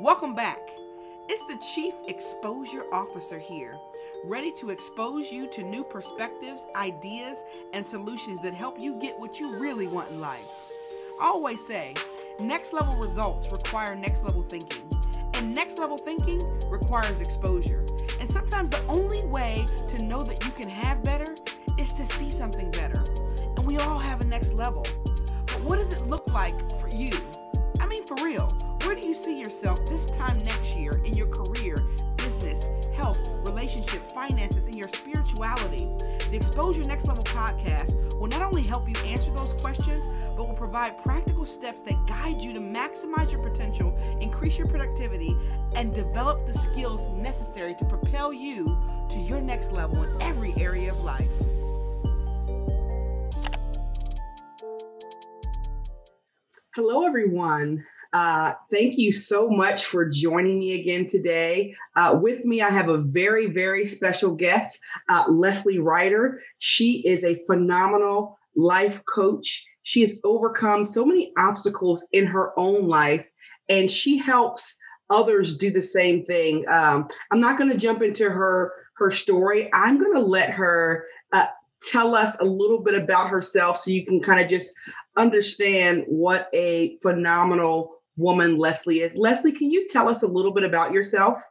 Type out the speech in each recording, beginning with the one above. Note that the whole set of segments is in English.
Welcome back. It's the Chief Exposure Officer here, ready to expose you to new perspectives, ideas, and solutions that help you get what you really want in life. I always say, next level results require next level thinking, and next level thinking requires exposure. And sometimes the only way to know that you can have better is to see something better. And we all have a next level. But what does it look like for you? I mean, for real. Where do you see yourself this time next year in your career, business, health, relationship, finances, and your spirituality? The Exposure Next Level podcast will not only help you answer those questions, but will provide practical steps that guide you to maximize your potential, increase your productivity, and develop the skills necessary to propel you to your next level in every area of life. Hello, everyone. Uh, thank you so much for joining me again today. Uh, with me, I have a very, very special guest, uh, Leslie Ryder. She is a phenomenal life coach. She has overcome so many obstacles in her own life, and she helps others do the same thing. Um, I'm not going to jump into her her story. I'm going to let her uh, tell us a little bit about herself so you can kind of just understand what a phenomenal woman Leslie is. Leslie, can you tell us a little bit about yourself?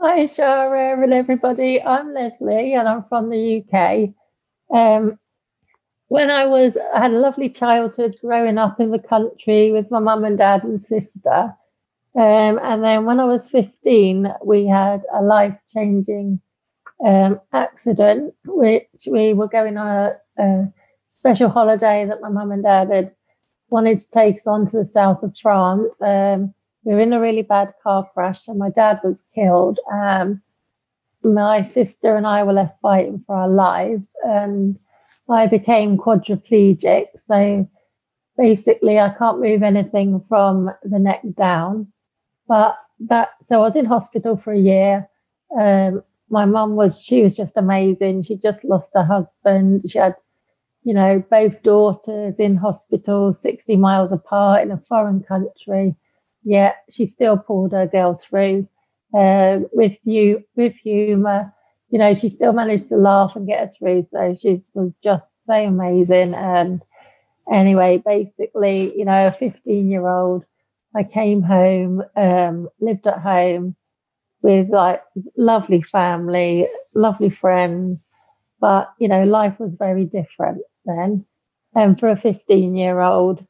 Hi, Shara and everybody. I'm Leslie and I'm from the UK. Um, when I was, I had a lovely childhood growing up in the country with my mum and dad and sister. Um, and then when I was 15, we had a life changing um, accident, which we were going on a, a special holiday that my mum and dad had wanted to take us on to the south of France. Um, we were in a really bad car crash, and my dad was killed. Um, my sister and I were left fighting for our lives, and I became quadriplegic. So basically, I can't move anything from the neck down. But that, so I was in hospital for a year. Um, my mum was, she was just amazing. She just lost her husband. She had you know, both daughters in hospital 60 miles apart in a foreign country. Yet she still pulled her girls through uh, with you with humor. You know, she still managed to laugh and get us through. So she was just so amazing. And anyway, basically, you know, a 15 year old, I came home, um, lived at home with like lovely family, lovely friends. But, you know, life was very different then. And for a 15 year old,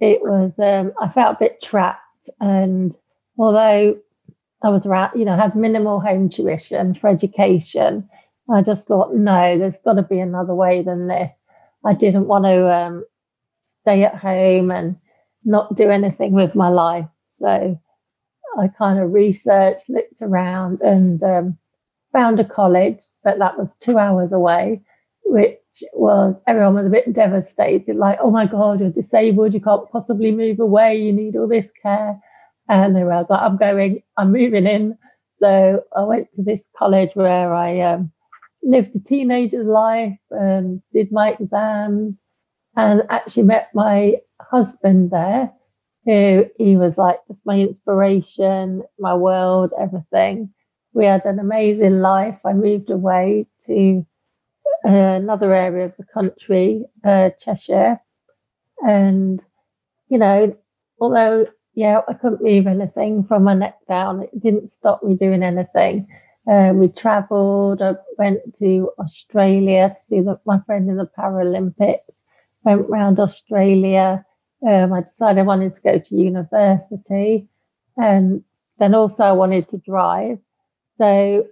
it was, um, I felt a bit trapped. And although I was around, you know, had minimal home tuition for education, I just thought, no, there's got to be another way than this. I didn't want to um, stay at home and not do anything with my life. So I kind of researched, looked around, and um, found a college, but that was two hours away, which was everyone was a bit devastated, like, oh my God, you're disabled, you can't possibly move away, you need all this care. And they were like, I'm going, I'm moving in. So I went to this college where I um, lived a teenager's life and did my exams and actually met my husband there, who he was like just my inspiration, my world, everything. We had an amazing life. I moved away to another area of the country, uh, Cheshire. And, you know, although, yeah, I couldn't move anything from my neck down, it didn't stop me doing anything. Uh, we travelled, I went to Australia to see the, my friend in the Paralympics, went around Australia. Um, I decided I wanted to go to university and then also I wanted to drive. So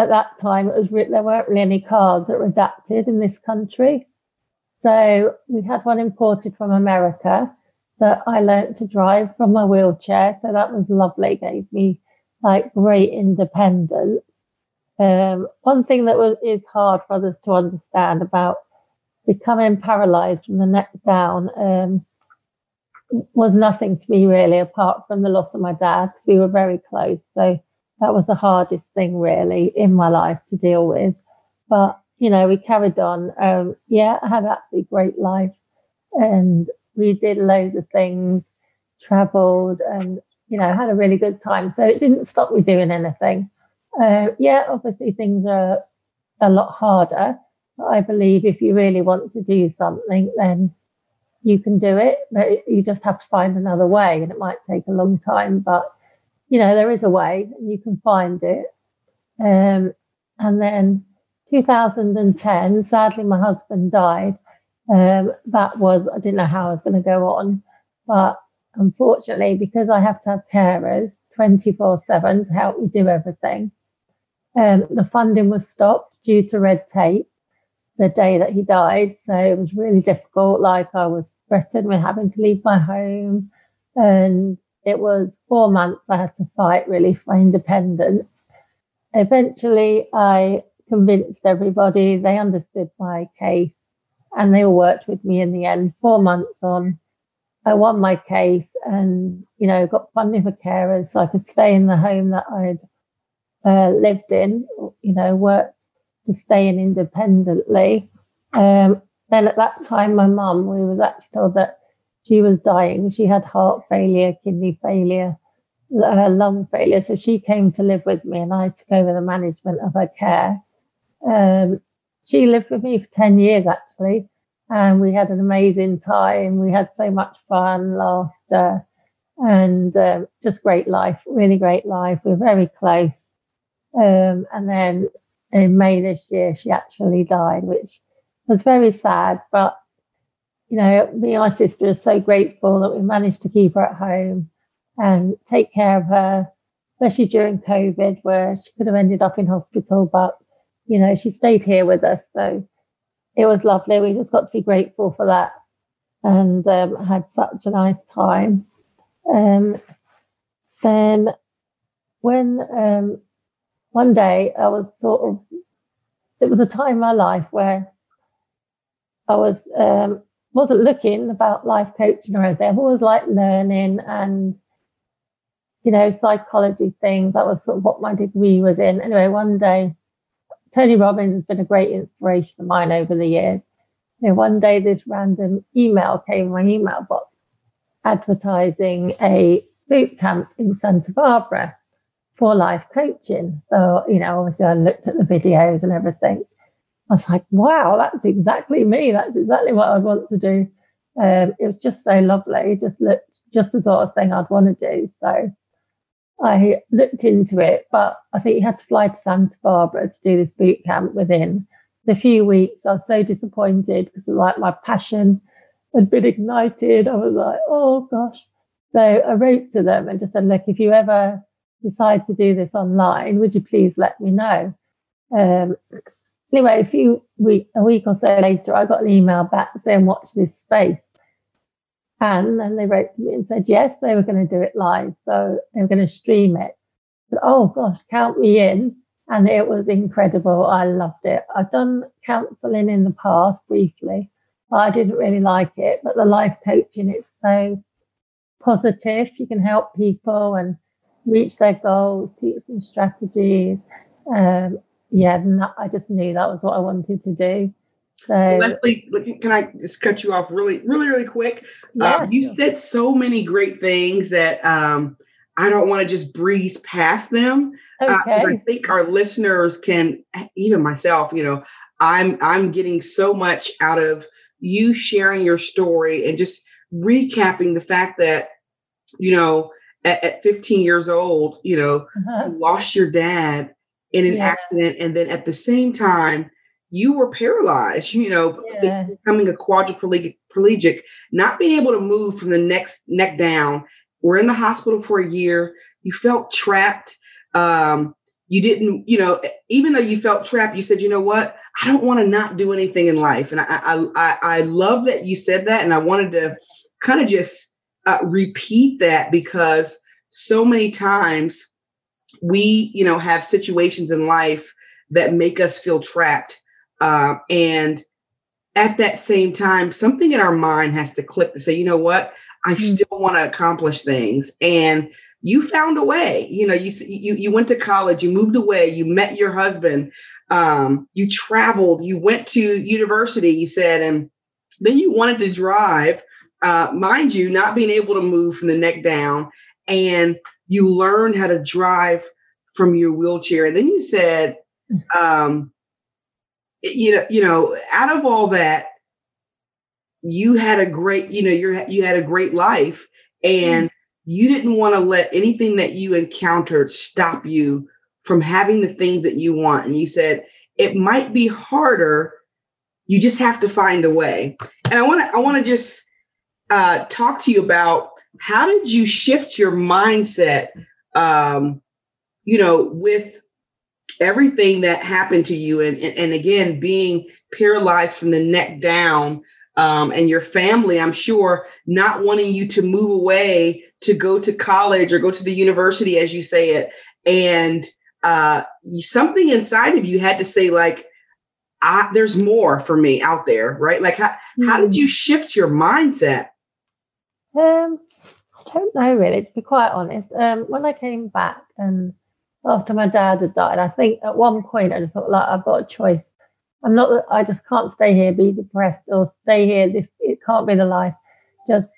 at that time, it was re- there weren't really any cars that were adapted in this country. So we had one imported from America that I learnt to drive from my wheelchair. So that was lovely, gave me like great independence. Um, one thing that was, is hard for others to understand about becoming paralyzed from the neck down um, was nothing to me really, apart from the loss of my dad, because we were very close. So that was the hardest thing really in my life to deal with. But, you know, we carried on. Um, yeah, I had an absolutely great life and we did loads of things, traveled and you know, had a really good time. So it didn't stop me doing anything. Uh, yeah, obviously things are a lot harder. But I believe if you really want to do something, then you can do it. But you just have to find another way, and it might take a long time. But you know, there is a way, you can find it. Um, and then 2010, sadly, my husband died. Um, that was I didn't know how I was going to go on, but unfortunately, because I have to have carers 24 7 to help me do everything, um, the funding was stopped due to red tape the day that he died. So it was really difficult. Like I was threatened with having to leave my home. And it was four months I had to fight really for independence. Eventually, I convinced everybody, they understood my case, and they all worked with me in the end. Four months on, I won my case and, you know, got funding for carers so I could stay in the home that I'd uh, lived in, you know, worked to stay in independently. Um, then at that time, my mum, we was actually told that she was dying. She had heart failure, kidney failure, uh, lung failure. So she came to live with me and I took over the management of her care. Um, she lived with me for 10 years actually and we had an amazing time. We had so much fun, laughter, and um, just great life, really great life. We were very close. Um, and then in May this year, she actually died, which was very sad. But, you know, me and my sister are so grateful that we managed to keep her at home and take care of her, especially during COVID, where she could have ended up in hospital. But, you know, she stayed here with us. So, it was lovely. We just got to be grateful for that and um, had such a nice time. Um, then, when um, one day I was sort of, it was a time in my life where I was um, wasn't looking about life coaching or anything. I've always liked learning and you know psychology things. That was sort of what my degree was in. Anyway, one day Tony Robbins has been a great inspiration of mine over the years. You know, one day this random email came in my email box advertising a boot camp in Santa Barbara for life coaching. So, you know, obviously I looked at the videos and everything. I was like, wow, that's exactly me. That's exactly what I want to do. Um, it was just so lovely. Just looked just the sort of thing I'd want to do. So I looked into it, but I think you had to fly to Santa Barbara to do this boot camp within a few weeks. I was so disappointed because like my passion had been ignited. I was like, oh gosh. So I wrote to them and just said, look, if you ever decide to do this online, would you please let me know? Um, anyway, a few week, a week or so later, I got an email back saying, watch this space. And then they wrote to me and said, yes, they were going to do it live. So they were going to stream it. Oh gosh, count me in. And it was incredible. I loved it. I've done counseling in the past briefly, but I didn't really like it. But the life coaching, it's so positive. You can help people and reach their goals, teach them strategies. Um, yeah, I just knew that was what I wanted to do. So, Leslie, can I just cut you off really, really, really quick? Yeah, uh, you sure. said so many great things that um, I don't want to just breeze past them. Okay. Uh, I think our listeners can, even myself, you know, I'm I'm getting so much out of you sharing your story and just recapping the fact that, you know, at, at 15 years old, you know, uh-huh. you lost your dad in an yeah. accident, and then at the same time you were paralyzed, you know, yeah. becoming a quadriplegic, not being able to move from the next neck down. We're in the hospital for a year. You felt trapped. Um, you didn't, you know, even though you felt trapped, you said, you know what? I don't want to not do anything in life. And I, I, I, I love that you said that. And I wanted to kind of just uh, repeat that because so many times we, you know, have situations in life that make us feel trapped uh, and at that same time, something in our mind has to click to say, you know what, I mm-hmm. still want to accomplish things. And you found a way. You know, you you you went to college, you moved away, you met your husband, um, you traveled, you went to university. You said, and then you wanted to drive. Uh, mind you, not being able to move from the neck down, and you learned how to drive from your wheelchair. And then you said, um, you know, you know, out of all that, you had a great, you know, you're you had a great life, and mm. you didn't want to let anything that you encountered stop you from having the things that you want. And you said it might be harder. You just have to find a way. And I want to, I want to just uh, talk to you about how did you shift your mindset, um, you know, with everything that happened to you, and, and, and again being paralyzed from the neck down, um, and your family, I'm sure, not wanting you to move away to go to college or go to the university, as you say it, and uh, something inside of you had to say like, I, there's more for me out there, right? Like, how, mm-hmm. how did you hmm. shift your mindset? Um, I don't know really, to be quite honest. Um, when I came back and after my dad had died, I think at one point I just thought, like, I've got a choice. I'm not, I just can't stay here, be depressed, or stay here. This, it can't be the life. Just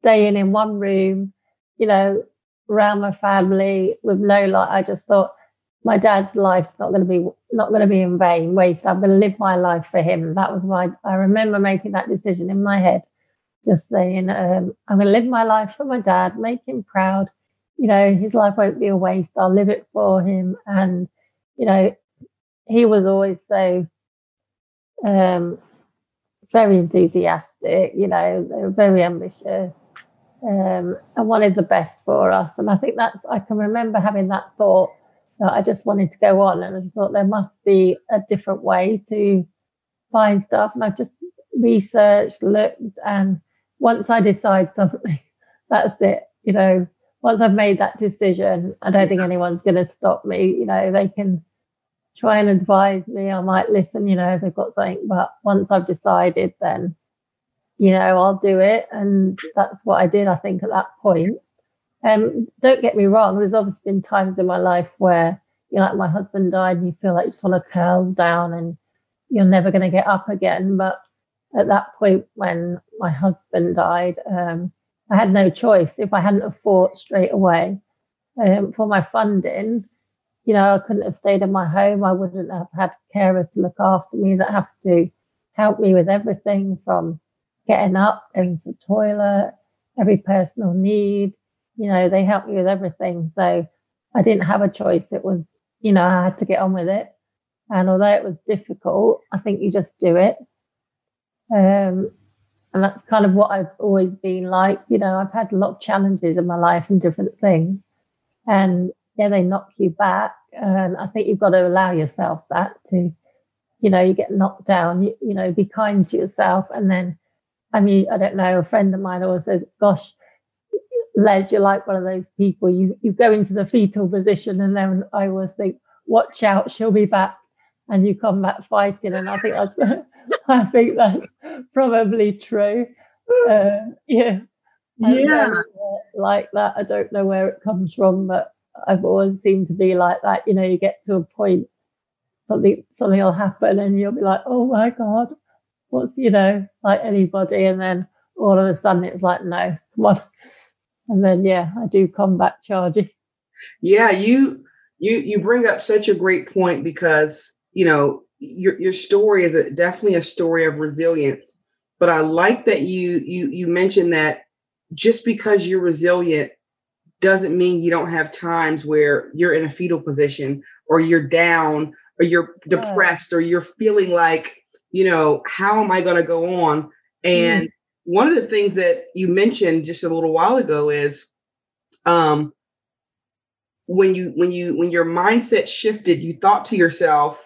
staying in one room, you know, around my family with no light. I just thought my dad's life's not going to be, not going to be in vain, waste. I'm going to live my life for him. That was my, I remember making that decision in my head just saying, um, I'm going to live my life for my dad, make him proud. You know, his life won't be a waste. I'll live it for him. And, you know, he was always so um, very enthusiastic, you know, they were very ambitious um, and wanted the best for us. And I think that's, I can remember having that thought that I just wanted to go on. And I just thought there must be a different way to find stuff. And I've just researched, looked, and once I decide something, that's it. You know, once I've made that decision, I don't think anyone's going to stop me. You know, they can try and advise me. I might listen, you know, if they've got something, but once I've decided, then, you know, I'll do it. And that's what I did, I think, at that point. Um, don't get me wrong, there's obviously been times in my life where, you know, like my husband died and you feel like you just want to curl down and you're never going to get up again. But at that point when my husband died, um, I had no choice. If I hadn't have fought straight away um, for my funding, you know, I couldn't have stayed in my home. I wouldn't have had carers to look after me that have to help me with everything from getting up, going to the toilet, every personal need. You know, they help me with everything. So I didn't have a choice. It was, you know, I had to get on with it. And although it was difficult, I think you just do it. Um, and that's kind of what I've always been like. You know, I've had a lot of challenges in my life and different things. And yeah, they knock you back. And I think you've got to allow yourself that to, you know, you get knocked down, you, you know, be kind to yourself. And then, I mean, I don't know, a friend of mine always says, gosh, Les, you're like one of those people. You you go into the fetal position, and then I always think, watch out, she'll be back, and you come back fighting. And I think that's I think that's probably true. Uh, yeah. Yeah. Like that. I don't know where it comes from, but I've always seemed to be like that. You know, you get to a point, something something will happen, and you'll be like, "Oh my god, what's you know like anybody?" And then all of a sudden, it's like, "No, come on." And then yeah, I do combat charging. Yeah, you you you bring up such a great point because you know your your story is a, definitely a story of resilience. But I like that you you you mentioned that just because you're resilient doesn't mean you don't have times where you're in a fetal position or you're down or you're depressed or you're feeling like you know how am i going to go on and mm. one of the things that you mentioned just a little while ago is um when you when you when your mindset shifted you thought to yourself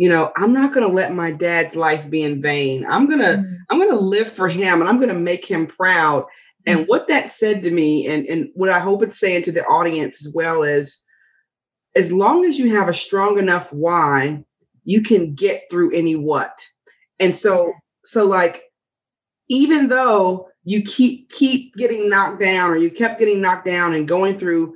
you know i'm not going to let my dad's life be in vain i'm going to mm. i'm going to live for him and i'm going to make him proud and mm. what that said to me and and what i hope it's saying to the audience as well is as long as you have a strong enough why you can get through any what and so so like even though you keep keep getting knocked down or you kept getting knocked down and going through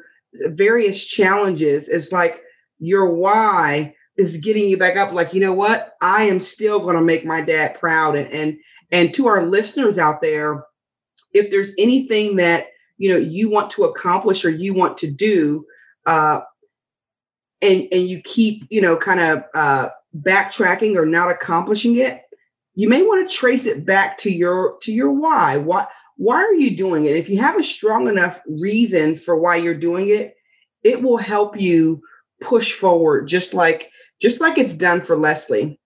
various challenges it's like your why is getting you back up. Like you know what? I am still going to make my dad proud. And and and to our listeners out there if there's anything that you know you want to accomplish or you want to do uh, and and you keep you know kind of uh, backtracking or not accomplishing it you may want to trace it back to your to your why. Why why are you doing it? If you have a strong enough reason for why you're doing it it will help you push forward. Just like just like it's done for leslie.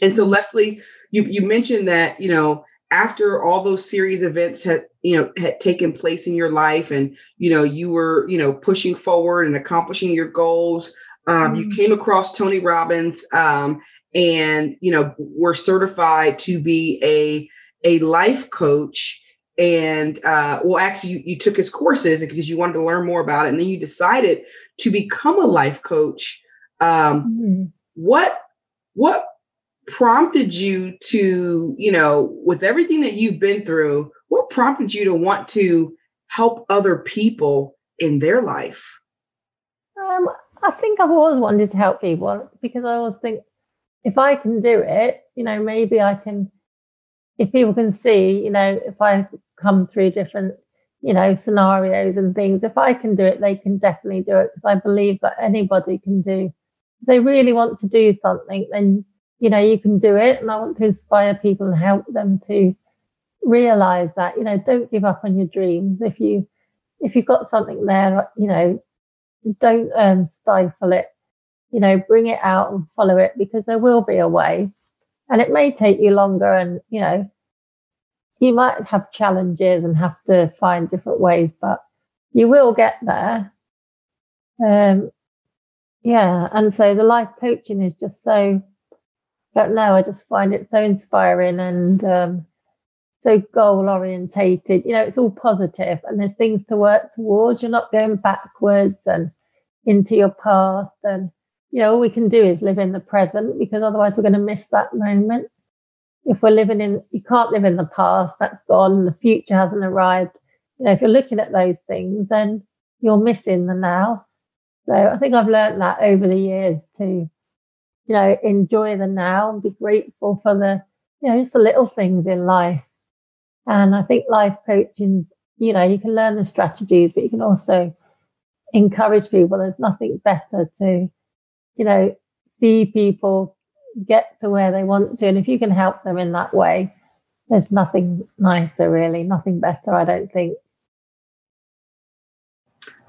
And so leslie you you mentioned that you know after all those series events had you know had taken place in your life and you know you were you know pushing forward and accomplishing your goals um, mm you came across tony robbins um, and you know were certified to be a a life coach. And uh, well actually you, you took his courses because you wanted to learn more about it. And then you decided to become a life coach um, mm what what prompted you to, you know, with everything that you've been through, what prompted you to want to help other people in their life? Um, I think I've always wanted to help people because I always think if I can do it, you know, maybe I can, if people can see, you know, if I come through different, you know, scenarios and things, if I can do it, they can definitely do it because I believe that anybody can do. They really want to do something, then you know, you can do it. And I want to inspire people and help them to realize that, you know, don't give up on your dreams. If you, if you've got something there, you know, don't um, stifle it, you know, bring it out and follow it because there will be a way and it may take you longer and, you know, you might have challenges and have to find different ways, but you will get there. Um, yeah. And so the life coaching is just so don't know. I just find it so inspiring and um, so goal orientated. You know, it's all positive and there's things to work towards. You're not going backwards and into your past. And, you know, all we can do is live in the present because otherwise we're going to miss that moment. If we're living in, you can't live in the past, that's gone, the future hasn't arrived. You know, if you're looking at those things, then you're missing the now. So I think I've learned that over the years too you know, enjoy the now and be grateful for the, you know, just the little things in life. And I think life coaching, you know, you can learn the strategies, but you can also encourage people. There's nothing better to, you know, see people get to where they want to. And if you can help them in that way, there's nothing nicer, really, nothing better, I don't think.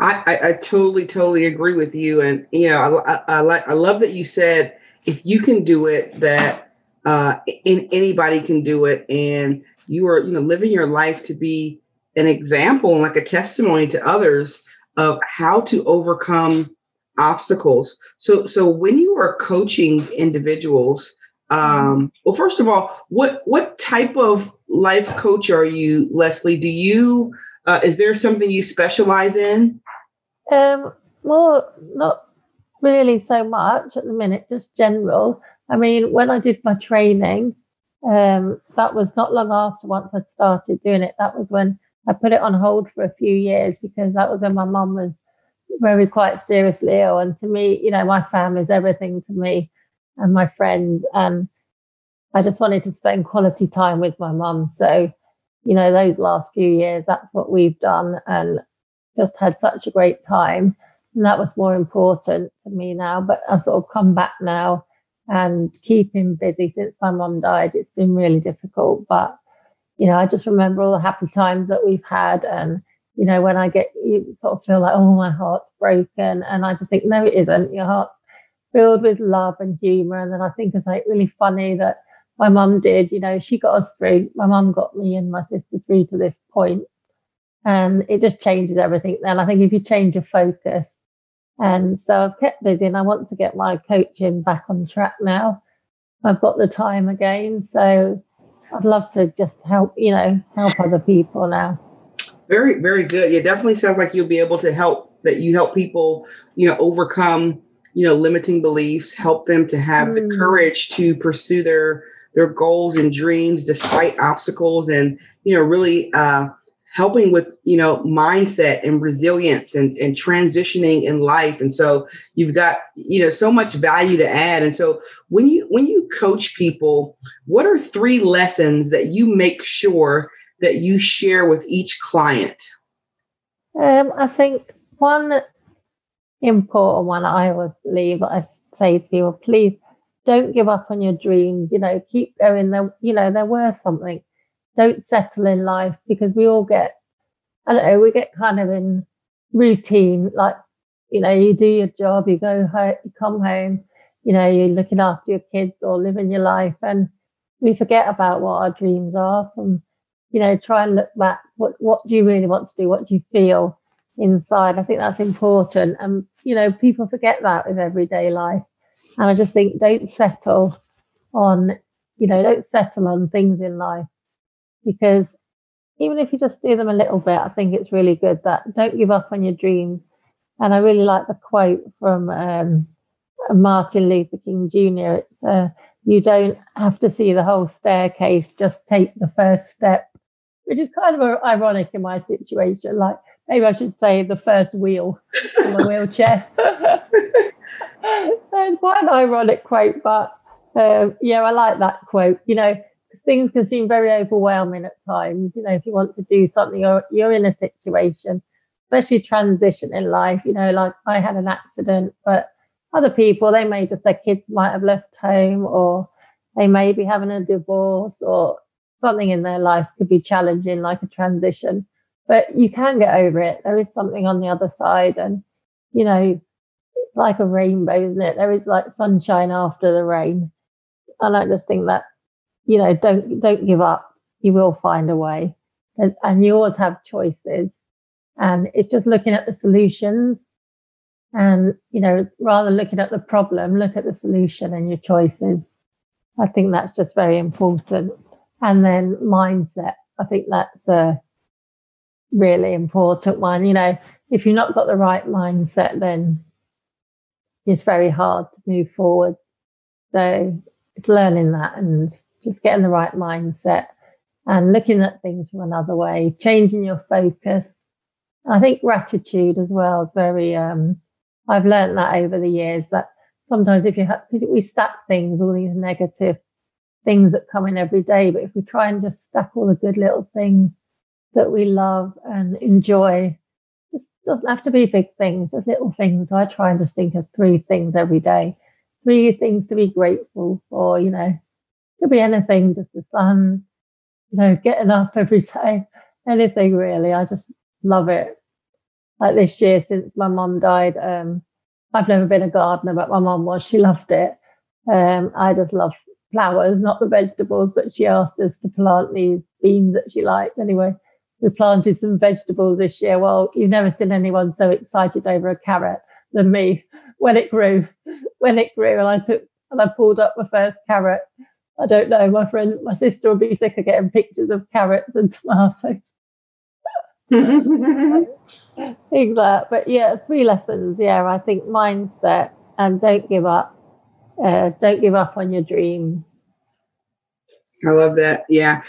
I, I, I totally, totally agree with you. And, you know, I, I, I, like, I love that you said, if you can do it, that uh, in, anybody can do it, and you are you know living your life to be an example and like a testimony to others of how to overcome obstacles. So so when you are coaching individuals, um, well, first of all, what what type of life coach are you, Leslie? Do you uh, is there something you specialize in? Um, well, not really so much at the minute, just general. I mean, when I did my training, um, that was not long after once I'd started doing it. That was when I put it on hold for a few years because that was when my mum was very quite seriously ill. And to me, you know, my family is everything to me and my friends. And I just wanted to spend quality time with my mum. So, you know, those last few years, that's what we've done and just had such a great time. And that was more important to me now. But I've sort of come back now and keeping busy since my mum died. It's been really difficult. But, you know, I just remember all the happy times that we've had. And, you know, when I get, you sort of feel like, oh, my heart's broken. And I just think, no, it isn't. Your heart's filled with love and humor. And then I think it's like really funny that my mum did, you know, she got us through. My mum got me and my sister through to this point, And it just changes everything. Then I think if you change your focus, and so I've kept busy and I want to get my coaching back on track now. I've got the time again. So I'd love to just help, you know, help other people now. Very, very good. It definitely sounds like you'll be able to help that you help people, you know, overcome, you know, limiting beliefs, help them to have mm. the courage to pursue their their goals and dreams despite obstacles and, you know, really uh helping with you know mindset and resilience and, and transitioning in life and so you've got you know so much value to add and so when you when you coach people what are three lessons that you make sure that you share with each client Um, I think one important one I always leave I say to people, please don't give up on your dreams. You know, keep going. They're, you know, they're worth something. Don't settle in life because we all get, I don't know, we get kind of in routine. Like, you know, you do your job, you go home, you come home, you know, you're looking after your kids or living your life, and we forget about what our dreams are. From, you know, try and look back. What what do you really want to do? What do you feel inside? I think that's important. And you know, people forget that with everyday life. And I just think don't settle on, you know, don't settle on things in life because even if you just do them a little bit, I think it's really good that don't give up on your dreams. And I really like the quote from um, Martin Luther King Jr. It's uh, you don't have to see the whole staircase, just take the first step, which is kind of ironic in my situation. Like maybe I should say the first wheel in the wheelchair. It's quite an ironic quote, but um, yeah, I like that quote. You know, things can seem very overwhelming at times. You know, if you want to do something or you're in a situation, especially transition in life, you know, like I had an accident, but other people, they may just, their kids might have left home or they may be having a divorce or something in their lives could be challenging, like a transition. But you can get over it. There is something on the other side. And, you know, it's like a rainbow, isn't it? There is like sunshine after the rain. And I just think that, you know, don't don't give up. You will find a way. And, you always have choices. And it's just looking at the solutions and, you know, rather looking at the problem, look at the solution and your choices. I think that's just very important. And then mindset. I think that's a really important one. You know, if you've not got the right mindset, then it's very hard to move forward. So it's learning that and just getting the right mindset and looking at things from another way, changing your focus. I think gratitude as well is very, um, I've learned that over the years that sometimes if you have, we stack things, all these negative things that come in every day, but if we try and just stack all the good little things that we love and enjoy, just doesn't have to be big things, just little things. I try and just think of three things every day, three things to be grateful for, you know, could be anything, just the sun, you know, getting up every day, anything really. I just love it. Like this year since my mom died, um, I've never been a gardener, but my mom was. She loved it. Um, I just love flowers, not the vegetables, but she asked us to plant these beans that she liked anyway we planted some vegetables this year. Well, you've never seen anyone so excited over a carrot than me when it grew. When it grew, and I took and I pulled up my first carrot. I don't know. My friend, my sister will be sick of getting pictures of carrots and tomatoes. Things like But yeah, three lessons. Yeah, I think mindset and don't give up. Uh, don't give up on your dream. I love that. Yeah.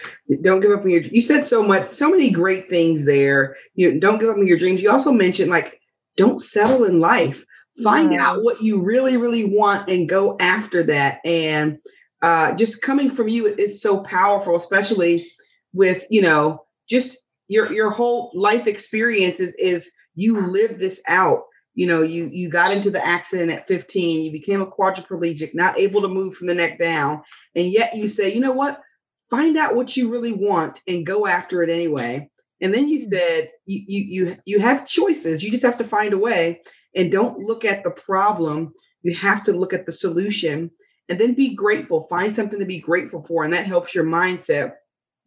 Don't give up on your you said so much, so many great things there. You don't give up on your dreams. You also mentioned like don't settle in life. Find yeah. out what you really, really want and go after that. And uh, just coming from you, it's so powerful, especially with, you know, just your your whole life experience is, is you live this out. You know you you got into the accident at 15 you became a quadriplegic not able to move from the neck down and yet you say you know what? Find out what you really want and go after it anyway. And then you hmm. said you you you, you have choices. You just have to find a way and don't look at the problem. You have to look at the solution and then be grateful find something to be grateful for and that helps your mindset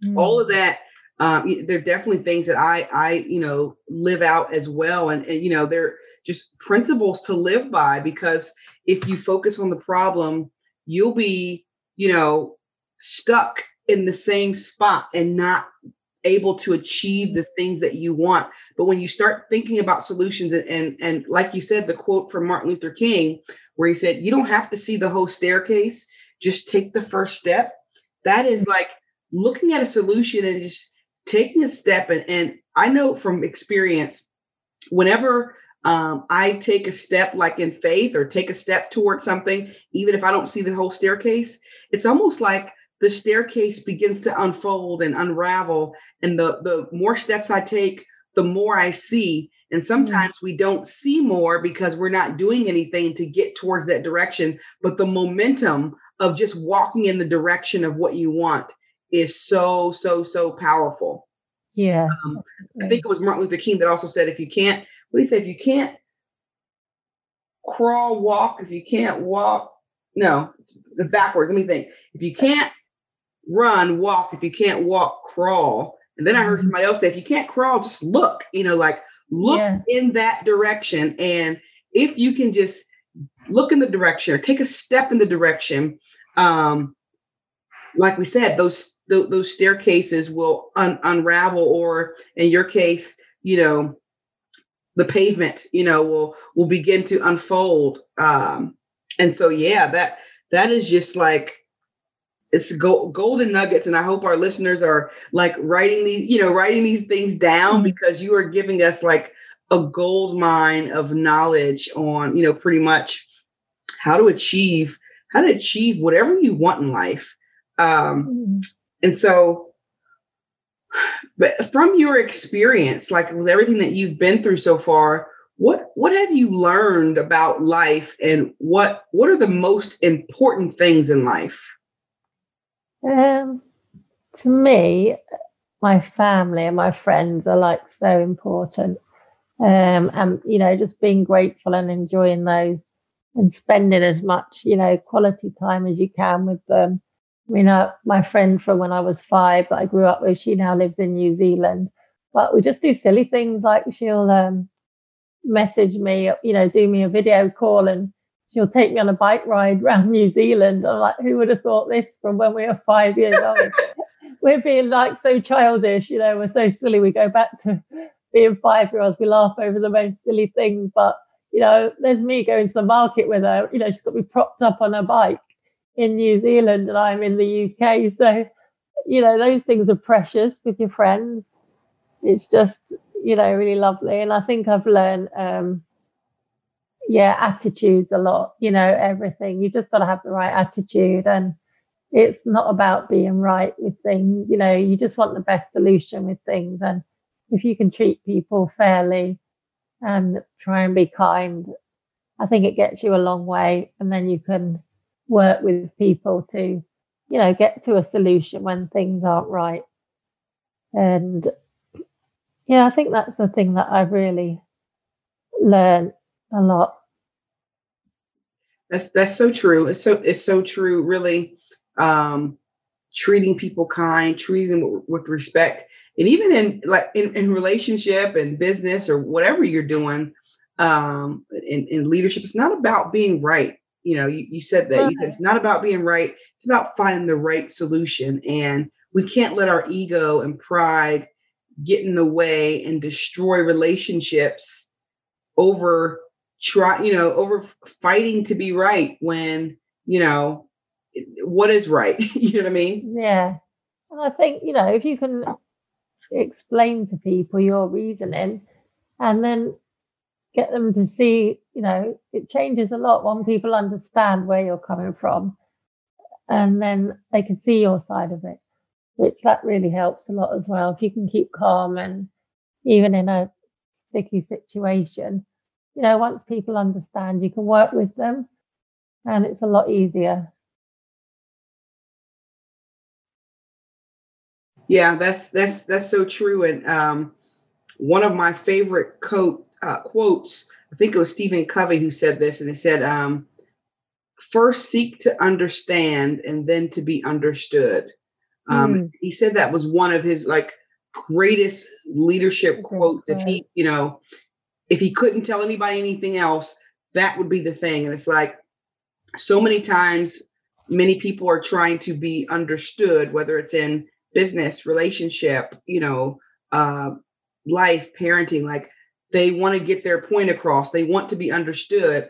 mm. all of that um, they're definitely things that I, I, you know, live out as well. And, and, you know, they're just principles to live by because if you focus on the problem, you'll be, you know, stuck in the same spot and not able to achieve the things that you want. But when you start thinking about solutions and, and, and like you said, the quote from Martin Luther King, where he said, you don't have to see the whole staircase, just take the first step. That is like looking at a solution and just taking a step and, and i know from experience whenever um, i take a step like in faith or take a step towards something even if i don't see the whole staircase it's almost like the staircase begins to unfold and unravel and the the more steps i take the more I see. And mm-hmm. sometimes mm-hmm. we don't see more because we're not doing anything to get towards that direction. But the momentum of just walking in the direction of what you want is so, so, so powerful. Yeah. Um, I think it was Martin Luther King that also said, if you can't, what do you say? If you can't crawl, walk, if you can't walk, no, it's backwards. Let me think. If you can't run, walk. If you can't walk, crawl. And then I heard mm-hmm. somebody else say, if you can't crawl, just look, you know, like look yeah. in that direction. And if you can just look in the direction or take a step in the direction, um, like we said, those th- those staircases will un- unravel, or in your case, you know, the pavement, you know, will will begin to unfold. Um, and so, yeah, that that is just like it's go- golden nuggets and i hope our listeners are like writing these you know writing these things down mm-hmm. because you are giving us like a gold mine of knowledge on you know pretty much how to achieve how to achieve whatever you want in life um mm-hmm. and so but from your experience like with everything that you've been through so far what what have you learned about life and what what are the most important things in life um, to me, my family and my friends are like so important. Um, and you know, just being grateful and enjoying those and spending as much, you know, quality time as you can with them. I mean, uh, my friend from when I was five that I grew up with, she now lives in New Zealand. But we just do silly things like she'll um, message me, you know, do me a video call and she'll take me on a bike ride around New Zealand. I'm like, who would have thought this from when we were five years old? we're being like so childish, you know, we're so silly. We go back to being five year olds, we laugh over the most silly things. But, you know, there's me going to the market with her, you know, she's got me propped up on a bike in New Zealand and I'm in the UK. So, you know, those things are precious with your friends. It's just, you know, really lovely. And I think I've learned, um, yeah, attitudes a lot, you know, everything. You just got to have the right attitude. And it's not about being right with things, you know, you just want the best solution with things. And if you can treat people fairly and try and be kind, I think it gets you a long way. And then you can work with people to, you know, get to a solution when things aren't right. And yeah, I think that's the thing that I've really learned a lot. That's that's so true. It's so it's so true. Really, um, treating people kind, treating them with, with respect, and even in like in, in relationship and business or whatever you're doing, um, in, in leadership, it's not about being right. You know, you, you said that you said it's not about being right. It's about finding the right solution, and we can't let our ego and pride get in the way and destroy relationships over try you know over fighting to be right when you know what is right you know what i mean? Yeah. And i think you know if you can explain to people your reasoning and then get them to see you know it changes a lot when people understand where you're coming from and then they can see your side of it which that really helps a lot as well. If you can keep calm and even in a sticky situation you know, once people understand, you can work with them and it's a lot easier. Yeah, that's that's that's so true. And um, one of my favorite quote uh, quotes, I think it was Stephen Covey who said this, and he said, um, "First seek to understand, and then to be understood." Um, mm. He said that was one of his like greatest leadership quotes. If he, you know, if he couldn't tell anybody anything else, that would be the thing. And it's like so many times, many people are trying to be understood, whether it's in business, relationship, you know, uh, life, parenting. Like they want to get their point across, they want to be understood.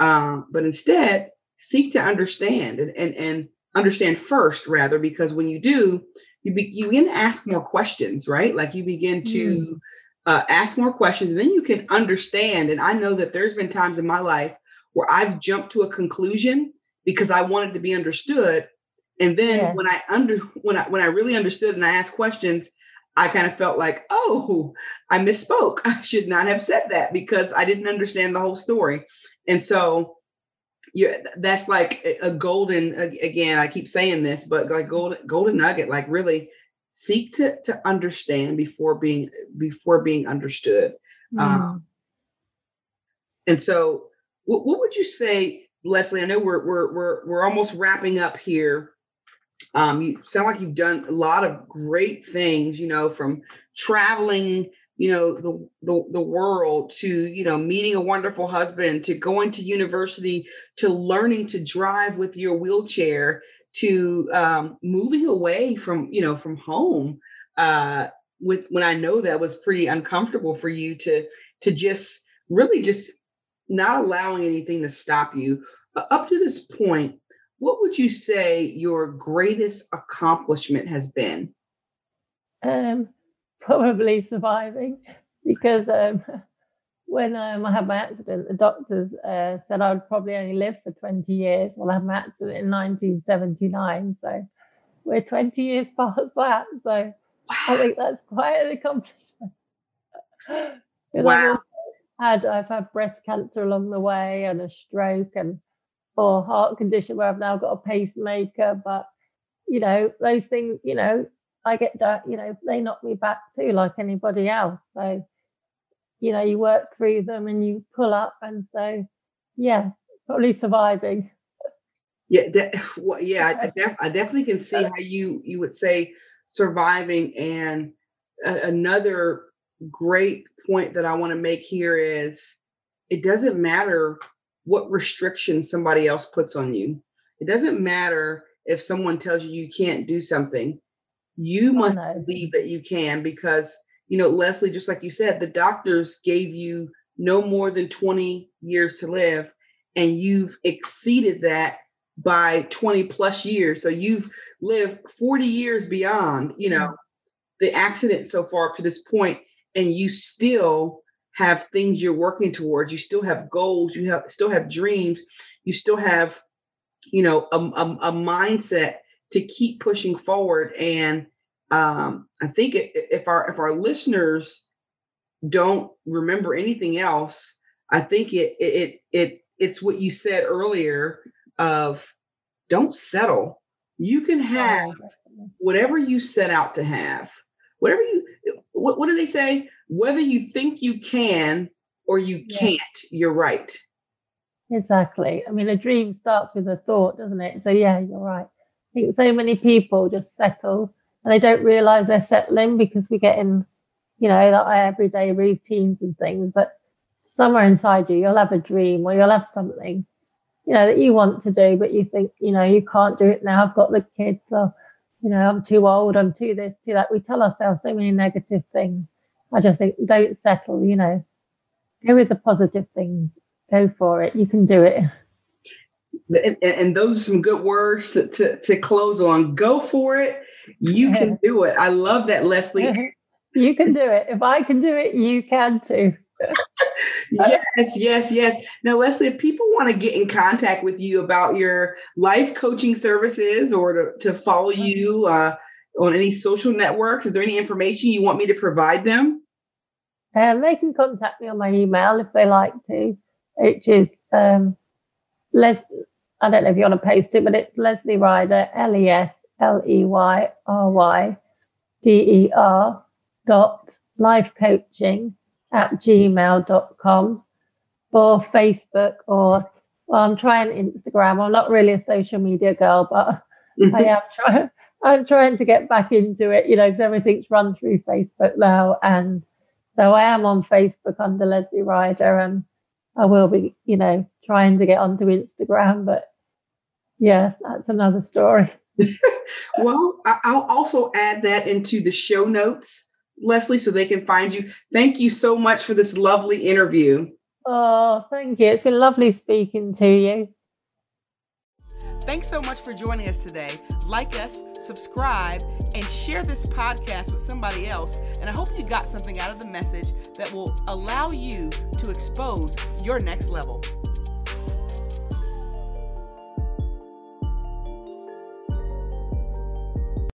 Um, but instead, seek to understand and, and, and understand first, rather, because when you do, you, be, you begin to ask more questions, right? Like you begin to. Mm uh, ask more questions, and then you can understand. And I know that there's been times in my life where I've jumped to a conclusion because I wanted to be understood. And then yeah. when I under when I when I really understood and I asked questions, I kind of felt like, oh, I misspoke. I should not have said that because I didn't understand the whole story. And so yeah, that's like a golden again, I keep saying this, but like golden golden nugget, like really seek to to understand before being before being understood. Mm. Um, and so what, what would you say, Lesley? I know we're we're we're we're almost wrapping up here. Um, you sound like you've done a lot of great things, you know, from traveling, you know, the, the the world to, you know, meeting a wonderful husband, to going to university, to learning to drive with your wheelchair, to um, moving away from, you know, from home. Uh, with when I know that was pretty uncomfortable for you to to just really just not allowing anything to stop you. Uh, up to this point, what would you say your greatest accomplishment has been? Um, probably surviving, because um, when um, I had my accident, the doctors uh, said I would probably only live for 20 years. Well, I had my accident in 1979, so we're 20 years past that. So wow. I think that's quite an accomplishment. wow had I've had breast cancer along the way and a stroke and or heart condition where I've now got a pacemaker. But you know, those things, you know, I get that, you know, they knock me back too, like anybody else. So, you know, you work through them and you pull up, and so, yeah, probably surviving. Yeah, that, well, yeah, I, def, I, definitely can see how you you would say surviving, and a, another great point that I want to make here is it doesn't matter what restrictions somebody else puts on you. It doesn't matter if someone tells you you can't do something. You oh, must believe that you can because, you know, Lesley, just like you said, the doctors gave you no more than 20 years to live, and you've exceeded that by 20 plus years. So you've lived 40 years beyond, you know, mm-hmm. the accident so far up to this point and you still have things you're working towards. You still have goals. You have still have dreams. You still have you know a, a, a mindset to keep pushing forward and um, i think if our if our listeners don't remember anything else i think it it it it's what you said earlier of don't settle you can have whatever you set out to have whatever you what, what do they say? Whether you think you can or you yeah. can't, you're right. Exactly. I mean, a dream starts with a thought, doesn't it? So, yeah, you're right. I think so many people just settle and they don't realize they're settling because we get in, you know, our everyday routines and things. But somewhere inside you, you'll have a dream or you'll have something, you know, that you want to do, but you think, you know, you can't do it now. I've got the kids or you know, I'm too old, I'm too this, too that. We tell ourselves so many negative things. I just think don't settle, you know, go with the positive things, go for it. You can do it. And, and those are some good words to, to, to close on. Go for it. You can do it. I love that, Lesley. you can do it. If I can do it, you can too. yes, yes, yes. Now, Lesley, if people want to get in contact with you about your life coaching services or to, to follow mm-hmm. you uh, on any social networks, is there any information you want me to provide them? Um, they can contact me on my email if they like to, which is um, Les. I don't know if you want to post it, but it's Lesley Ryder, L E S L E Y R Y D E R dot life coaching at gmail.com or Facebook or well, I'm trying Instagram. I'm not really a social media girl, but I am trying. I'm trying to get back into it, you know, because everything's run through Facebook now. And so I am on Facebook under Lesley Ryder, and I will be, you know, trying to get onto Instagram. But yes, that's another story. Well, I'll also add that into the show notes Lesley, so they can find you. Thank you so much for this lovely interview. Oh, thank you. It's been lovely speaking to you. Thanks so much for joining us today. Like us, subscribe, and share this podcast with somebody else. And I hope you got something out of the message that will allow you to expose your next level.